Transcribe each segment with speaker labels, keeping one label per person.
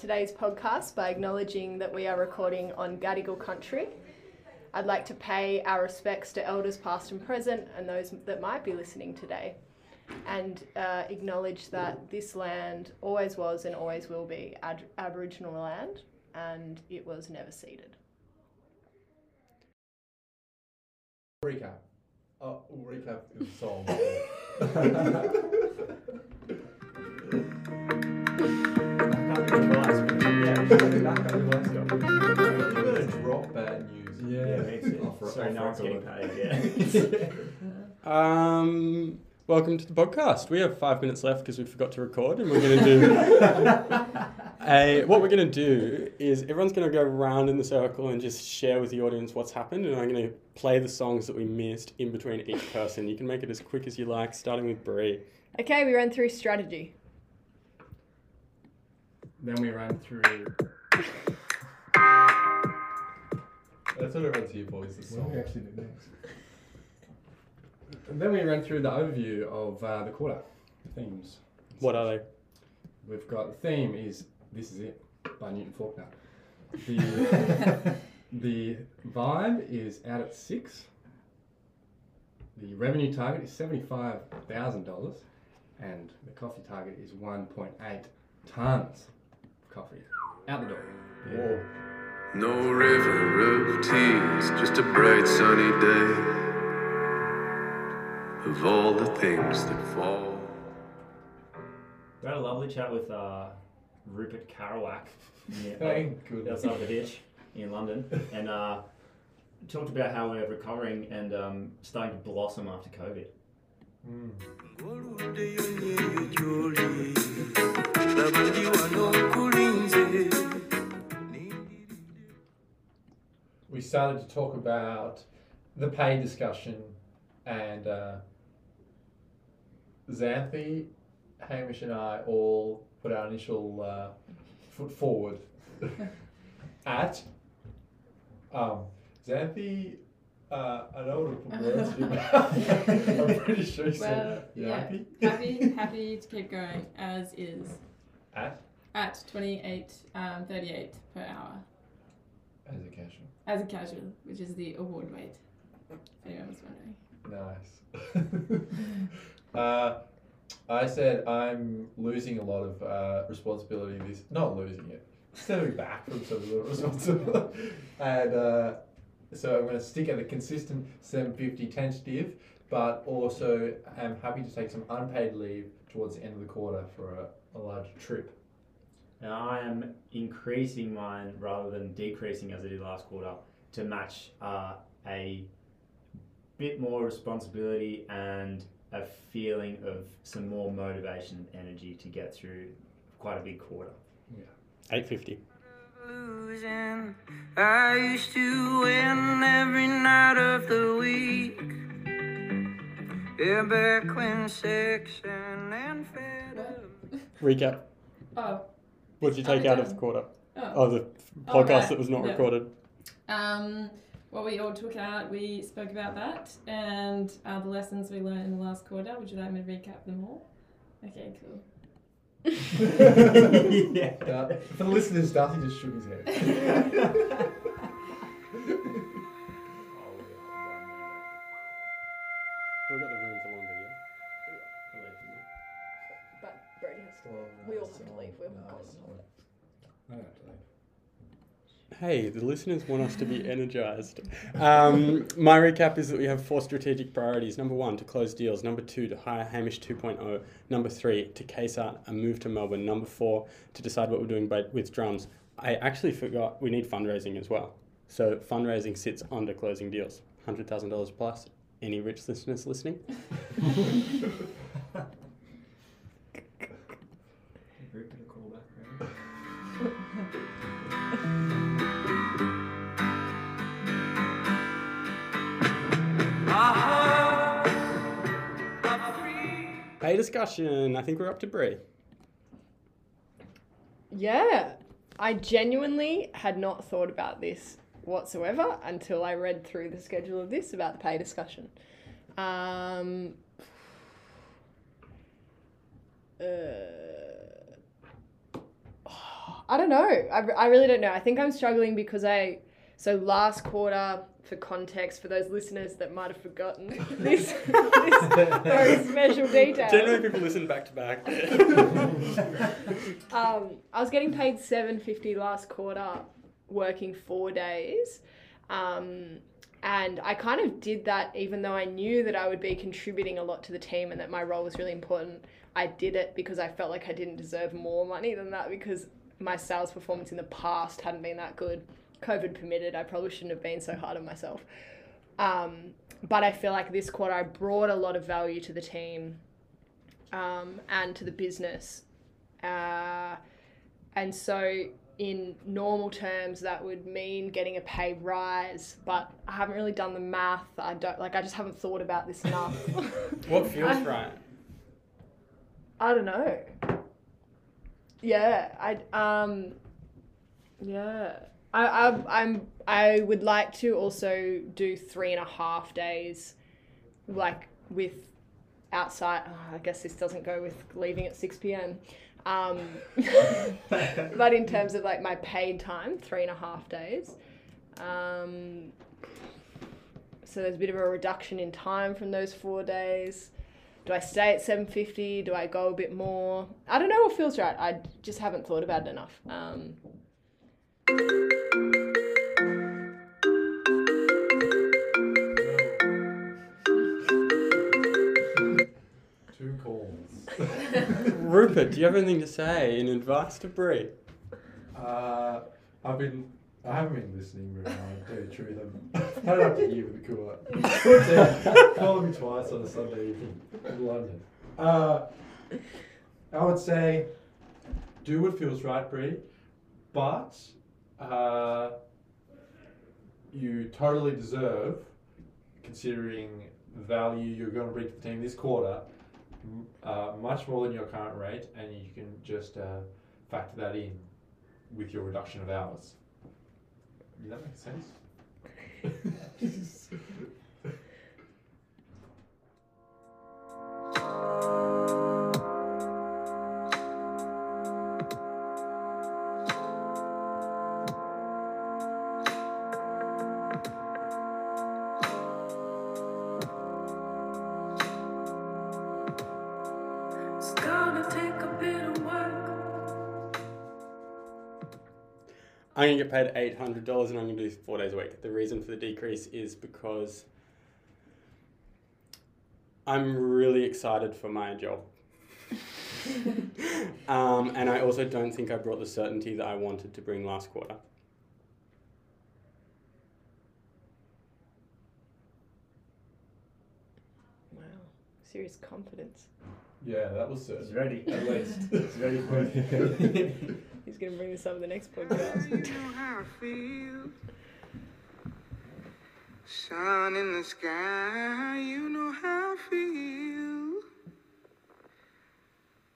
Speaker 1: today's podcast by acknowledging that we are recording on Gadigal country. I'd like to pay our respects to elders past and present and those that might be listening today, and uh, acknowledge that this land always was and always will be ad- Aboriginal land and it was never ceded.
Speaker 2: Recap. Oh, we'll recap the song. You're gonna drop bad news.
Speaker 3: Yeah, makes it.
Speaker 2: Off-
Speaker 3: so
Speaker 2: off
Speaker 3: no one's getting paid. Yeah.
Speaker 4: Um, welcome to the podcast. We have five minutes left because we forgot to record, and we're going to do a. What we're going to do is everyone's going to go around in the circle and just share with the audience what's happened, and I'm going to play the songs that we missed in between each person. You can make it as quick as you like, starting with Brie.
Speaker 1: Okay, we ran through strategy.
Speaker 3: Then we ran through.
Speaker 2: That's what everyone's here for, is the
Speaker 3: What do we actually do next? And then we ran through the overview of uh, the quarter themes.
Speaker 4: What are they?
Speaker 3: We've got the theme is This Is It by Newton Faulkner. The, the vibe is out at six. The revenue target is $75,000 and the coffee target is 1.8 tons of coffee out the door.
Speaker 2: Whoa.
Speaker 5: No river of tears, just a bright sunny day. Of all the things that fall.
Speaker 6: We had a lovely chat with uh, Rupert Kerouac near,
Speaker 2: Thank goodness.
Speaker 6: outside the ditch in London, and uh, talked about how we're recovering and um, starting to blossom after COVID.
Speaker 2: Mm. We started to talk about the pay discussion and uh, Xanthi, Hamish, and I all put our initial uh, foot forward at um, Xanthi. Uh, I don't want to put words in your mouth. I'm pretty sure you
Speaker 7: Well,
Speaker 2: said
Speaker 7: yeah.
Speaker 2: happy?
Speaker 7: happy, happy to keep going as is
Speaker 2: At
Speaker 7: at 28, um, 38 per hour
Speaker 2: as a casual.
Speaker 7: as a casual, which is the award weight. If anyone was wondering.
Speaker 2: Nice. uh, I said I'm losing a lot of uh, responsibility. This not losing it, stepping back from some of the responsibility, and uh, so I'm going to stick at a consistent 750 tentative, but also am happy to take some unpaid leave towards the end of the quarter for a, a large trip.
Speaker 6: Now I am increasing mine rather than decreasing as I did last quarter to match uh, a bit more responsibility and a feeling of some more motivation and energy to get through quite a big quarter. Yeah.
Speaker 4: Eight fifty.
Speaker 8: I used to win every night of the week. Yeah, section and fed.
Speaker 4: Recap.
Speaker 7: Oh,
Speaker 4: What did you take out of the quarter?
Speaker 7: oh.
Speaker 4: Oh, the
Speaker 7: Oh,
Speaker 4: podcast
Speaker 7: right.
Speaker 4: that was not
Speaker 7: Yeah.
Speaker 4: recorded.
Speaker 7: Um, what we all took out, we spoke about that, and uh, the lessons we learned in the last quarter. Would you like me to recap them all? Okay, cool.
Speaker 6: yeah.
Speaker 2: Uh, for the listeners, Darcy just shook his head.
Speaker 1: have to leave. We haven't got them.
Speaker 3: I don't have to leave.
Speaker 4: Hey, the listeners want us to be energized. Um, my recap is that we have four strategic priorities. Number one, to close deals. Number two, to hire Hamish 2.0. Number three, to case out a move to Melbourne. Number four, to decide what we're doing by, with drums. I actually forgot we need fundraising as well. So fundraising sits under closing deals. $100,000 plus. Any rich listeners listening? Pay discussion. I think we're up to Brie.
Speaker 1: Yeah, I genuinely had not thought about this whatsoever until I read through the schedule of this about the pay discussion. Um, uh, I don't know. I, I really don't know. I think I'm struggling because I. So last quarter, for context, for those listeners that might have forgotten this, this very special detail.
Speaker 4: Generally, people listen back to back.
Speaker 1: um, I was getting paid seven fifty last quarter, working four days, um, and I kind of did that even though I knew that I would be contributing a lot to the team and that my role was really important. I did it because I felt like I didn't deserve more money than that because my sales performance in the past hadn't been that good. COVID permitted, I probably shouldn't have been so hard on myself. Um, but I feel like this quarter I brought a lot of value to the team um, and to the business. Uh, and so, in normal terms, that would mean getting a pay rise, but I haven't really done the math. I don't like. I just haven't thought about this enough.
Speaker 4: what feels
Speaker 1: I-
Speaker 4: right?
Speaker 1: I don't know. Yeah, I um, yeah. I, I I'm I would like to also do three and a half days, like with outside. oh, I guess this doesn't go with leaving at six p.m. Um, but in terms of like my paid time, three and a half days. Um, so there's a bit of a reduction in time from those four days. Do I stay at 750? Do I go a bit more? I don't know what feels right. I just haven't thought about it enough. Um,
Speaker 4: Rupert, do you have anything to say in advice to Brie?
Speaker 2: Uh, I've been. I haven't been listening very hard, to the truth. I'm headed up to you with the cooler. Calling me twice on a Sunday evening in London. Uh, I would say do what feels right, Brie, but uh, you totally deserve, considering the value you're going to bring to the team this quarter, uh, much more than your current rate, and you can just uh, factor that in with your reduction of hours. Does that make sense?
Speaker 4: I'm going to get paid eight hundred dollars, and I'm going to do four days a week. The reason for the decrease is because I'm really excited for my job, um, and I also don't think I brought the certainty that I wanted to bring last quarter.
Speaker 1: Serious confidence.
Speaker 2: Yeah, that was
Speaker 6: He's ready, at least. He's ready for it.
Speaker 1: He's going to bring this up in the next
Speaker 8: You
Speaker 1: podcast.
Speaker 8: know how I feel. Sun in the sky, you know how I feel.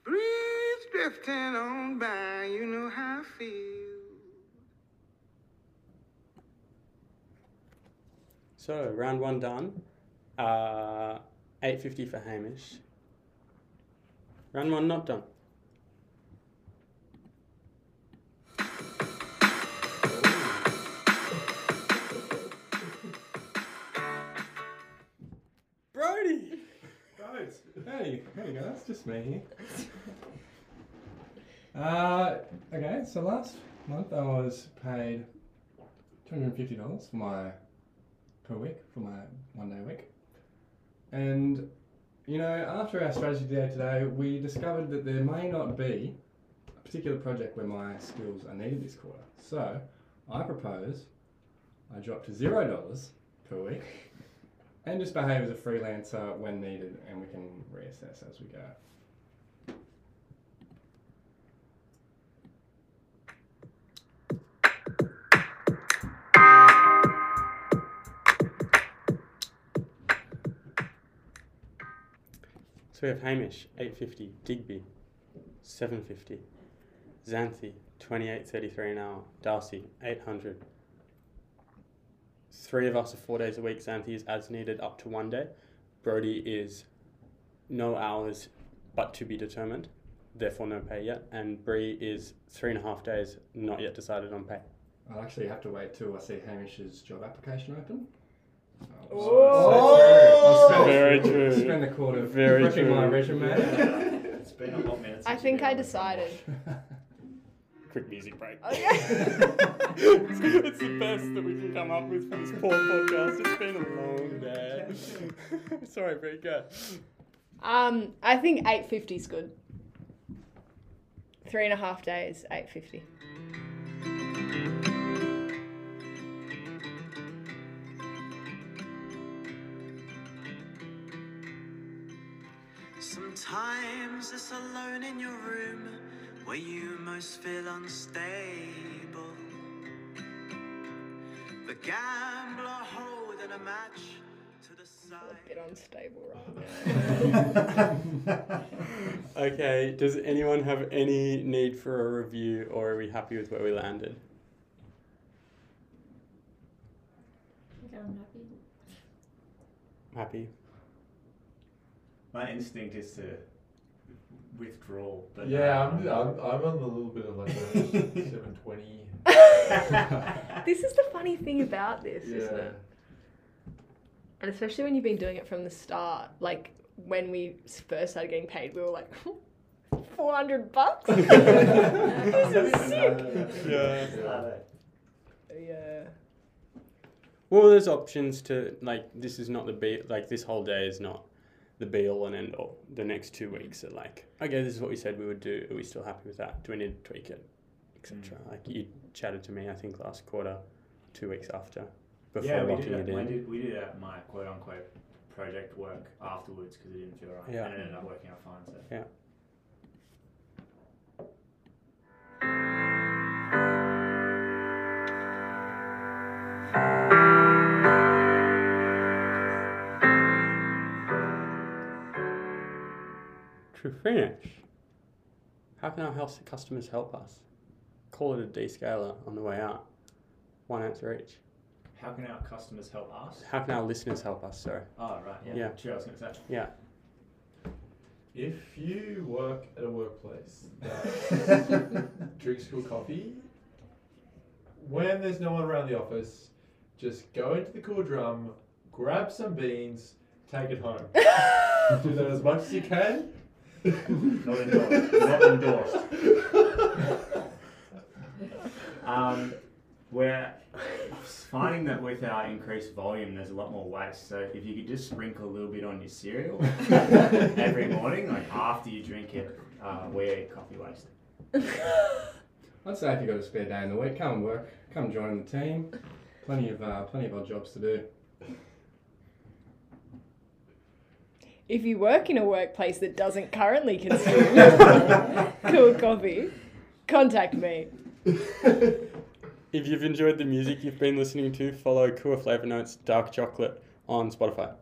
Speaker 8: Breeze drifting on by, you know how I feel.
Speaker 4: So round one done. Uh, eight fifty for Hamish. Run one not done. Brody.
Speaker 3: Guys, hey, go. That's just me here. Uh, okay, so last month I was paid two hundred and fifty dollars for my per week for my one day week, and you know after our strategy day today, we discovered that there may not be a particular project where my skills are needed this quarter. So I propose I drop to zero dollars per week and just behave as a freelancer when needed, and we can reassess as we go.
Speaker 4: So we have Hamish, 850, Digby, 750, Xanthi, 28.33 an hour, Darcy, 800. Three of us are four days a week. Xanthi is as needed up to one day. Brody is no hours but to be determined. therefore no pay yet. And Bree is three and a half days, not yet decided on pay.
Speaker 3: I'll actually have to wait till I see Hamish's job application open. I'll-
Speaker 1: Oh!
Speaker 3: I'll spend-
Speaker 4: Very true.
Speaker 3: Spend the quarter
Speaker 4: Very
Speaker 3: prepping my
Speaker 4: true.
Speaker 3: resume.
Speaker 6: it's been a hot minute.
Speaker 1: I think I decided.
Speaker 4: Quick music break.
Speaker 1: Okay.
Speaker 4: it's, it's the best that we can come up with for this poor podcast. It's been a long day. Sorry, Bree, go.
Speaker 1: Um, I think eight fifty is good. Three and a half days, eight fifty.
Speaker 8: Sometimes it's alone in your room where you most feel unstable. The gambler holding a match to the side.
Speaker 1: A bit unstable right now.
Speaker 4: Okay, does anyone have any need for a review or are we happy with where we landed?
Speaker 7: Okay, I'm happy.
Speaker 4: Happy.
Speaker 6: My instinct is to withdraw. But
Speaker 2: Yeah,
Speaker 6: um,
Speaker 2: I'm, I'm, I'm on a little bit of like a 720.
Speaker 1: this is the funny thing about this, isn't it? And especially when you've been doing it from the start, like when we first started getting paid, we were like, 400 bucks? this is sick.
Speaker 4: Yeah.
Speaker 1: Yeah.
Speaker 4: Well, there's options to like. This is not the be like. This whole day is not the be all and end all. The next two weeks are like, okay, this is what we said we would do. Are we still happy with that? Do we need to tweak it, etc. Mm. Like you chatted to me, I think last quarter, two weeks after, before
Speaker 6: yeah, we
Speaker 4: locking
Speaker 6: did,
Speaker 4: it
Speaker 6: we
Speaker 4: in.
Speaker 6: did. We did my quote unquote project work afterwards because it didn't feel right,
Speaker 4: Yeah.
Speaker 6: and it ended up working out fine. So.
Speaker 4: Yeah. To finish, how can our health customers help us? Call it a descaler on the way out. One answer each.
Speaker 6: How can our customers help us?
Speaker 4: How can our listeners help us? Sorry.
Speaker 6: Oh right, yeah.
Speaker 4: Yeah.
Speaker 6: True, I was gonna say.
Speaker 4: Yeah.
Speaker 2: If you work at a workplace that drinks good coffee, when there's no one around the office, just go into the Kua drum, grab some beans, take it home. Do that as much as you can.
Speaker 6: Not endorsed. Not endorsed. Um, we're finding that with our increased volume, there's a lot more waste. So if you could just sprinkle a little bit on your cereal every morning, like after you drink it, uh, we eat coffee waste.
Speaker 3: I'd say if you've got a spare day in the week, come and work, come join the team. Plenty of uh, plenty of odd jobs to do.
Speaker 1: If you work in a workplace that doesn't currently consume Kua coffee, contact me.
Speaker 4: If you've enjoyed the music you've been listening to, follow Kua Flavor Notes Dark Chocolate on Spotify.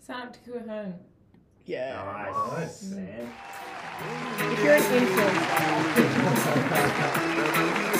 Speaker 7: Sign up to Kua Home.
Speaker 1: Yeah.
Speaker 6: Nice.
Speaker 2: Nice.
Speaker 6: Man.
Speaker 1: If you're an influencer.